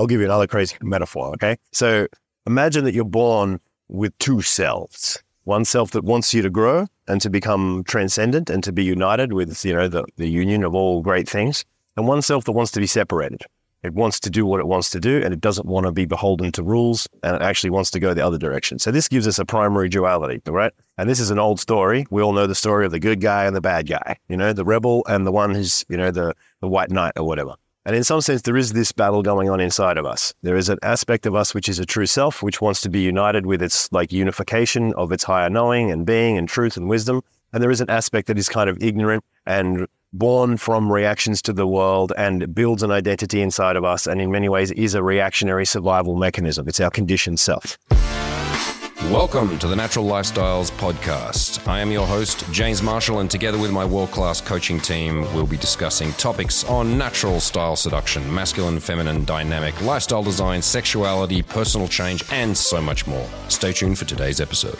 I'll give you another crazy metaphor. Okay. So imagine that you're born with two selves one self that wants you to grow and to become transcendent and to be united with, you know, the, the union of all great things, and one self that wants to be separated. It wants to do what it wants to do and it doesn't want to be beholden to rules and it actually wants to go the other direction. So this gives us a primary duality, right? And this is an old story. We all know the story of the good guy and the bad guy, you know, the rebel and the one who's, you know, the, the white knight or whatever. And in some sense, there is this battle going on inside of us. There is an aspect of us which is a true self, which wants to be united with its like unification of its higher knowing and being and truth and wisdom. And there is an aspect that is kind of ignorant and born from reactions to the world and builds an identity inside of us. And in many ways is a reactionary survival mechanism. It's our conditioned self. Welcome to the Natural Lifestyles Podcast. I am your host, James Marshall, and together with my world class coaching team, we'll be discussing topics on natural style seduction, masculine, feminine, dynamic, lifestyle design, sexuality, personal change, and so much more. Stay tuned for today's episode.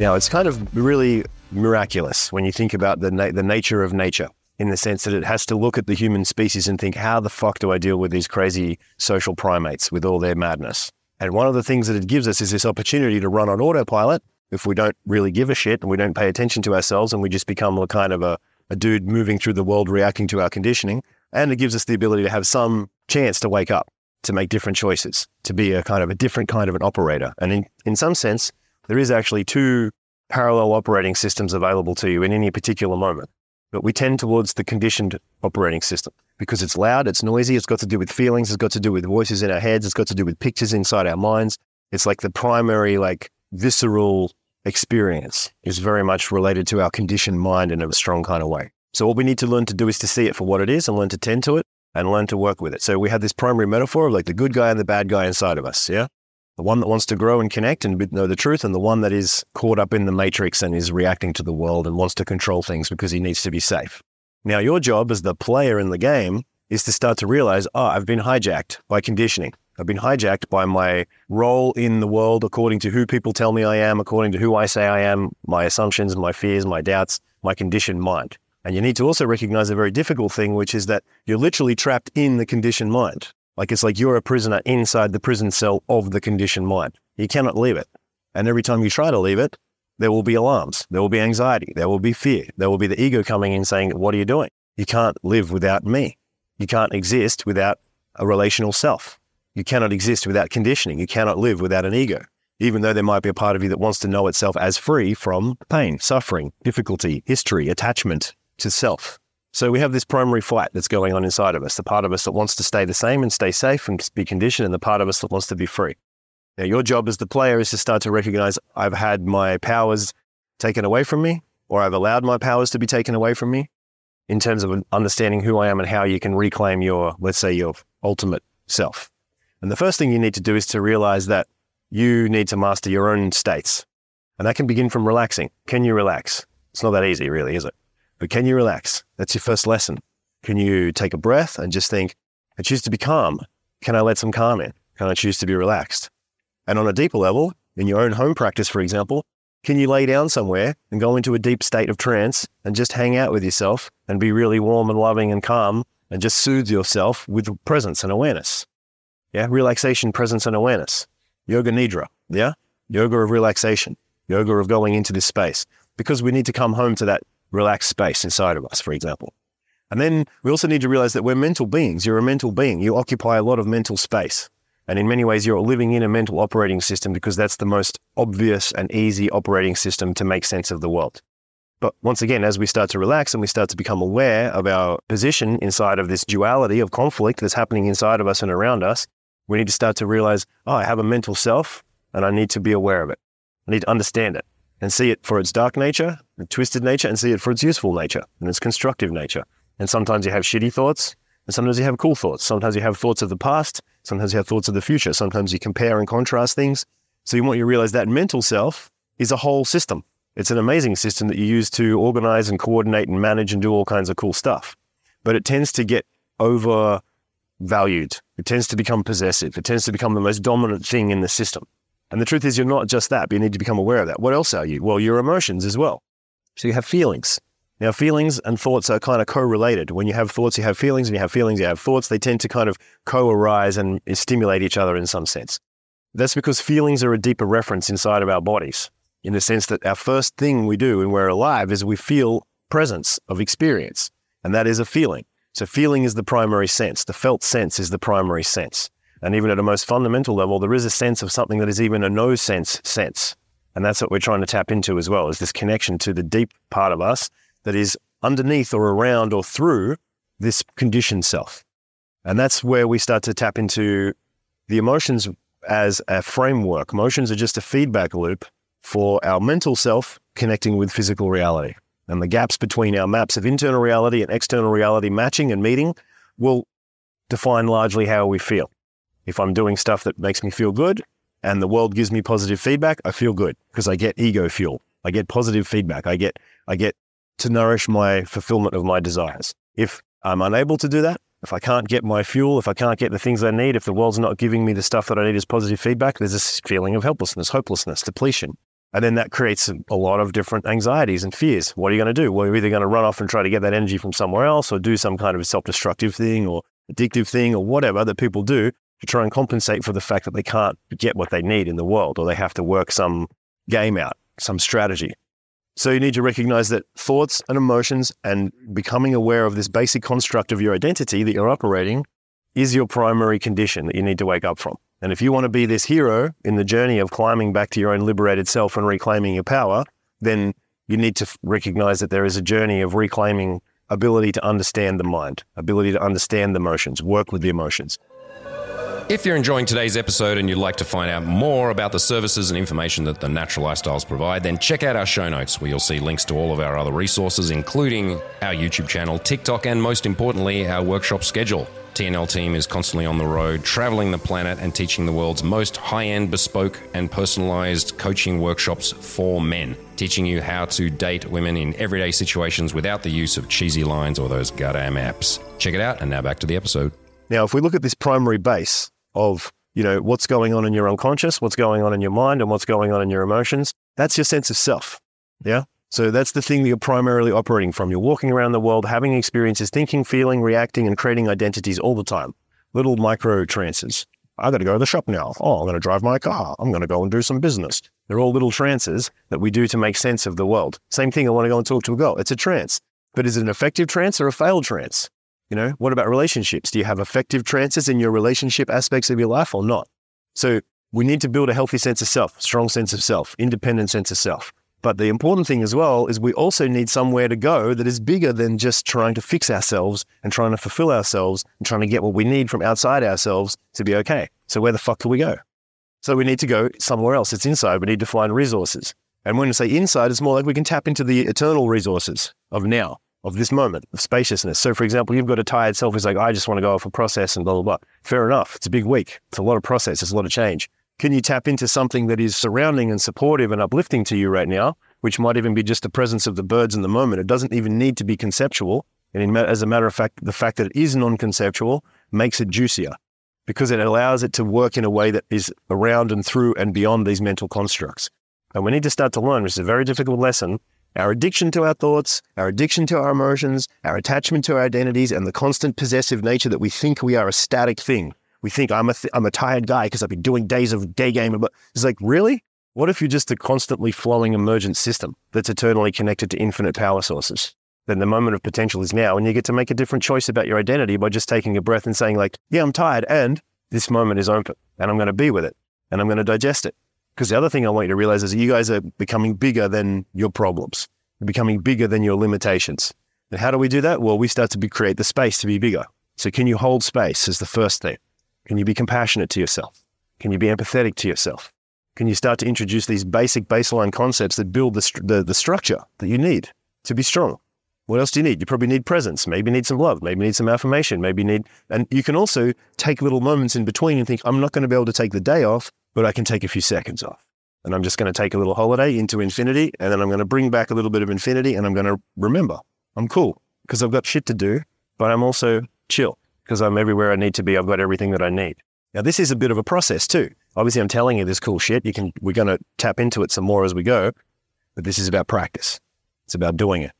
Now, it's kind of really miraculous when you think about the, na- the nature of nature in the sense that it has to look at the human species and think, how the fuck do I deal with these crazy social primates with all their madness? And one of the things that it gives us is this opportunity to run on autopilot if we don't really give a shit and we don't pay attention to ourselves and we just become a kind of a, a dude moving through the world reacting to our conditioning. And it gives us the ability to have some chance to wake up, to make different choices, to be a kind of a different kind of an operator. And in, in some sense, there is actually two parallel operating systems available to you in any particular moment. But we tend towards the conditioned operating system because it's loud, it's noisy, it's got to do with feelings, it's got to do with voices in our heads, it's got to do with pictures inside our minds. It's like the primary, like visceral experience is very much related to our conditioned mind in a strong kind of way. So what we need to learn to do is to see it for what it is and learn to tend to it and learn to work with it. So we have this primary metaphor of like the good guy and the bad guy inside of us. Yeah. The one that wants to grow and connect and know the truth, and the one that is caught up in the matrix and is reacting to the world and wants to control things because he needs to be safe. Now, your job as the player in the game is to start to realize, oh, I've been hijacked by conditioning. I've been hijacked by my role in the world according to who people tell me I am, according to who I say I am, my assumptions, my fears, my doubts, my conditioned mind. And you need to also recognize a very difficult thing, which is that you're literally trapped in the conditioned mind. Like it's like you're a prisoner inside the prison cell of the conditioned mind. You cannot leave it. And every time you try to leave it, there will be alarms, there will be anxiety, there will be fear, there will be the ego coming in saying, What are you doing? You can't live without me. You can't exist without a relational self. You cannot exist without conditioning. You cannot live without an ego, even though there might be a part of you that wants to know itself as free from pain, suffering, difficulty, history, attachment to self. So we have this primary fight that's going on inside of us the part of us that wants to stay the same and stay safe and be conditioned, and the part of us that wants to be free. Now, your job as the player is to start to recognize I've had my powers taken away from me, or I've allowed my powers to be taken away from me in terms of understanding who I am and how you can reclaim your, let's say, your ultimate self. And the first thing you need to do is to realize that you need to master your own states. And that can begin from relaxing. Can you relax? It's not that easy, really, is it? But can you relax? That's your first lesson. Can you take a breath and just think, I choose to be calm. Can I let some calm in? Can I choose to be relaxed? And on a deeper level, in your own home practice, for example, can you lay down somewhere and go into a deep state of trance and just hang out with yourself and be really warm and loving and calm and just soothe yourself with presence and awareness? Yeah, relaxation, presence, and awareness. Yoga Nidra. Yeah, yoga of relaxation, yoga of going into this space because we need to come home to that relaxed space inside of us, for example. And then we also need to realize that we're mental beings. You're a mental being. You occupy a lot of mental space. And in many ways, you're living in a mental operating system because that's the most obvious and easy operating system to make sense of the world. But once again, as we start to relax and we start to become aware of our position inside of this duality of conflict that's happening inside of us and around us, we need to start to realize, oh, I have a mental self and I need to be aware of it. I need to understand it and see it for its dark nature, twisted nature, and see it for its useful nature and its constructive nature. And sometimes you have shitty thoughts and sometimes you have cool thoughts. Sometimes you have thoughts of the past Sometimes you have thoughts of the future. Sometimes you compare and contrast things. So you want you to realize that mental self is a whole system. It's an amazing system that you use to organize and coordinate and manage and do all kinds of cool stuff. But it tends to get overvalued. It tends to become possessive. It tends to become the most dominant thing in the system. And the truth is, you're not just that, but you need to become aware of that. What else are you? Well, your emotions as well. So you have feelings. Now, feelings and thoughts are kind of correlated. When you have thoughts, you have feelings. When you have feelings, you have thoughts. They tend to kind of co arise and stimulate each other in some sense. That's because feelings are a deeper reference inside of our bodies, in the sense that our first thing we do when we're alive is we feel presence of experience, and that is a feeling. So, feeling is the primary sense. The felt sense is the primary sense. And even at a most fundamental level, there is a sense of something that is even a no sense sense. And that's what we're trying to tap into as well, is this connection to the deep part of us that is underneath or around or through this conditioned self. And that's where we start to tap into the emotions as a framework. Emotions are just a feedback loop for our mental self connecting with physical reality. And the gaps between our maps of internal reality and external reality matching and meeting will define largely how we feel. If I'm doing stuff that makes me feel good and the world gives me positive feedback, I feel good because I get ego fuel. I get positive feedback. I get I get to nourish my fulfillment of my desires. If I'm unable to do that, if I can't get my fuel, if I can't get the things I need, if the world's not giving me the stuff that I need as positive feedback, there's this feeling of helplessness, hopelessness, depletion. And then that creates a lot of different anxieties and fears. What are you going to do? Well, you're either going to run off and try to get that energy from somewhere else or do some kind of self destructive thing or addictive thing or whatever that people do to try and compensate for the fact that they can't get what they need in the world or they have to work some game out, some strategy. So you need to recognize that thoughts and emotions and becoming aware of this basic construct of your identity that you're operating is your primary condition that you need to wake up from. And if you want to be this hero in the journey of climbing back to your own liberated self and reclaiming your power, then you need to recognize that there is a journey of reclaiming ability to understand the mind, ability to understand the emotions, work with the emotions. If you're enjoying today's episode and you'd like to find out more about the services and information that the Natural Lifestyles provide, then check out our show notes where you'll see links to all of our other resources, including our YouTube channel, TikTok, and most importantly, our workshop schedule. TNL team is constantly on the road, traveling the planet and teaching the world's most high end, bespoke, and personalized coaching workshops for men, teaching you how to date women in everyday situations without the use of cheesy lines or those goddamn apps. Check it out, and now back to the episode. Now, if we look at this primary base, of you know what's going on in your unconscious, what's going on in your mind, and what's going on in your emotions. That's your sense of self. Yeah. So that's the thing that you're primarily operating from. You're walking around the world, having experiences, thinking, feeling, reacting, and creating identities all the time. Little micro trances. I got to go to the shop now. Oh, I'm going to drive my car. I'm going to go and do some business. They're all little trances that we do to make sense of the world. Same thing. I want to go and talk to a girl. It's a trance, but is it an effective trance or a failed trance? You know, what about relationships? Do you have effective trances in your relationship aspects of your life or not? So we need to build a healthy sense of self, strong sense of self, independent sense of self. But the important thing as well is we also need somewhere to go that is bigger than just trying to fix ourselves and trying to fulfill ourselves and trying to get what we need from outside ourselves to be okay. So where the fuck do we go? So we need to go somewhere else. It's inside. We need to find resources. And when we say inside, it's more like we can tap into the eternal resources of now of this moment of spaciousness. So, for example, you've got a tired self who's like, I just want to go off a process and blah, blah, blah. Fair enough. It's a big week. It's a lot of process. It's a lot of change. Can you tap into something that is surrounding and supportive and uplifting to you right now, which might even be just the presence of the birds in the moment? It doesn't even need to be conceptual. And in, as a matter of fact, the fact that it is non conceptual makes it juicier because it allows it to work in a way that is around and through and beyond these mental constructs. And we need to start to learn, which is a very difficult lesson, our addiction to our thoughts, our addiction to our emotions, our attachment to our identities, and the constant possessive nature that we think we are a static thing. We think I'm a th- I'm a tired guy because I've been doing days of day game. But it's like, really? What if you're just a constantly flowing emergent system that's eternally connected to infinite power sources? Then the moment of potential is now, and you get to make a different choice about your identity by just taking a breath and saying, like, yeah, I'm tired, and this moment is open, and I'm going to be with it, and I'm going to digest it. Because the other thing I want you to realize is that you guys are becoming bigger than your problems. You're becoming bigger than your limitations. And how do we do that? Well, we start to be, create the space to be bigger. So can you hold space is the first thing. Can you be compassionate to yourself? Can you be empathetic to yourself? Can you start to introduce these basic baseline concepts that build the, the, the structure that you need to be strong? What else do you need? You probably need presence. Maybe need some love. Maybe need some affirmation. Maybe need, and you can also take little moments in between and think, I'm not going to be able to take the day off, but I can take a few seconds off. And I'm just going to take a little holiday into infinity. And then I'm going to bring back a little bit of infinity and I'm going to remember I'm cool because I've got shit to do, but I'm also chill because I'm everywhere I need to be. I've got everything that I need. Now, this is a bit of a process too. Obviously, I'm telling you this cool shit. You can, we're going to tap into it some more as we go, but this is about practice. It's about doing it.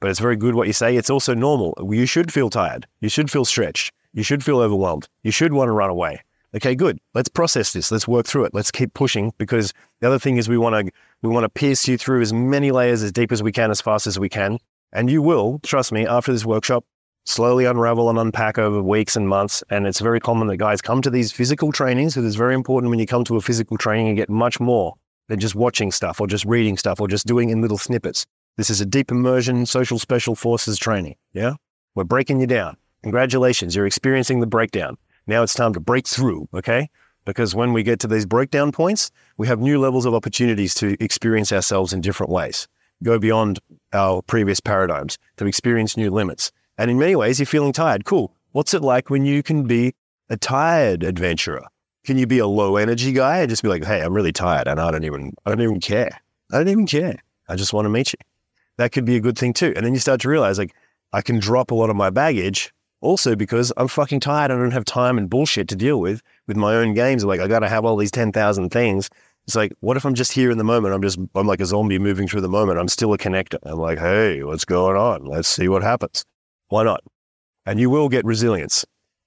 but it's very good what you say. It's also normal. You should feel tired. You should feel stretched. You should feel overwhelmed. You should want to run away. Okay, good. Let's process this. Let's work through it. Let's keep pushing because the other thing is we want to we want to pierce you through as many layers as deep as we can, as fast as we can. And you will, trust me, after this workshop, slowly unravel and unpack over weeks and months. And it's very common that guys come to these physical trainings because it's very important when you come to a physical training and get much more than just watching stuff or just reading stuff or just doing in little snippets. This is a deep immersion social special forces training. Yeah. We're breaking you down. Congratulations. You're experiencing the breakdown. Now it's time to break through. Okay. Because when we get to these breakdown points, we have new levels of opportunities to experience ourselves in different ways, go beyond our previous paradigms, to experience new limits. And in many ways, you're feeling tired. Cool. What's it like when you can be a tired adventurer? Can you be a low energy guy and just be like, hey, I'm really tired and I don't even I don't even care. I don't even care. I just want to meet you. That could be a good thing too. And then you start to realize like I can drop a lot of my baggage also because I'm fucking tired. I don't have time and bullshit to deal with with my own games. Like I got to have all these 10,000 things. It's like, what if I'm just here in the moment? I'm just, I'm like a zombie moving through the moment. I'm still a connector. I'm like, hey, what's going on? Let's see what happens. Why not? And you will get resilience.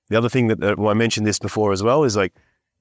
The other thing that, well, I mentioned this before as well is like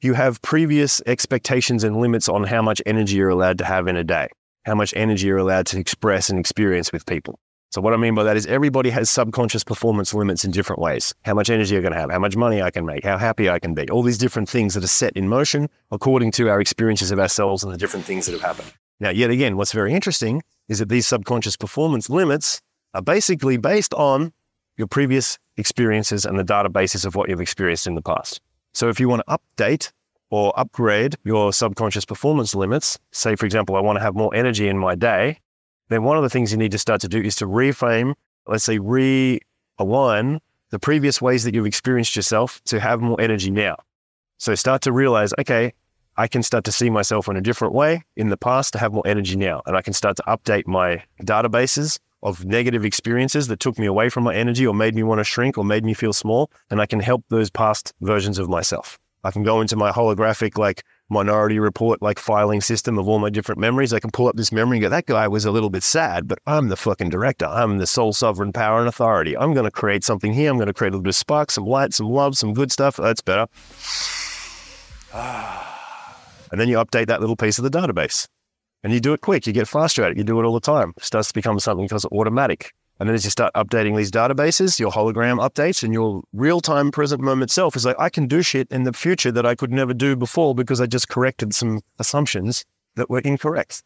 you have previous expectations and limits on how much energy you're allowed to have in a day, how much energy you're allowed to express and experience with people. So what I mean by that is everybody has subconscious performance limits in different ways. How much energy going to have, how much money I can make, how happy I can be, all these different things that are set in motion according to our experiences of ourselves and the different things that have happened. Now, yet again, what's very interesting is that these subconscious performance limits are basically based on your previous experiences and the databases of what you've experienced in the past. So if you want to update or upgrade your subconscious performance limits, say, for example, I want to have more energy in my day, then one of the things you need to start to do is to reframe, let's say, realign the previous ways that you've experienced yourself to have more energy now. So start to realize, okay, I can start to see myself in a different way in the past to have more energy now. And I can start to update my databases of negative experiences that took me away from my energy or made me want to shrink or made me feel small. And I can help those past versions of myself. I can go into my holographic, like minority report like filing system of all my different memories. I can pull up this memory and go, that guy was a little bit sad, but I'm the fucking director. I'm the sole sovereign power and authority. I'm going to create something here. I'm going to create a little bit of spark, some light, some love, some good stuff. That's better. And then you update that little piece of the database. And you do it quick. You get faster at it. You do it all the time. It starts to become something because it's automatic. And then as you start updating these databases, your hologram updates and your real time present moment self is like, I can do shit in the future that I could never do before because I just corrected some assumptions that were incorrect.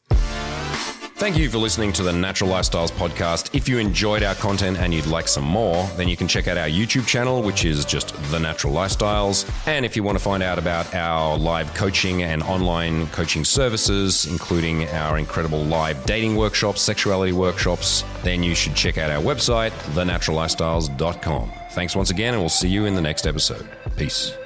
Thank you for listening to the Natural Lifestyles podcast. If you enjoyed our content and you'd like some more, then you can check out our YouTube channel, which is just The Natural Lifestyles. And if you want to find out about our live coaching and online coaching services, including our incredible live dating workshops, sexuality workshops, then you should check out our website, thenaturallifestyles.com. Thanks once again, and we'll see you in the next episode. Peace.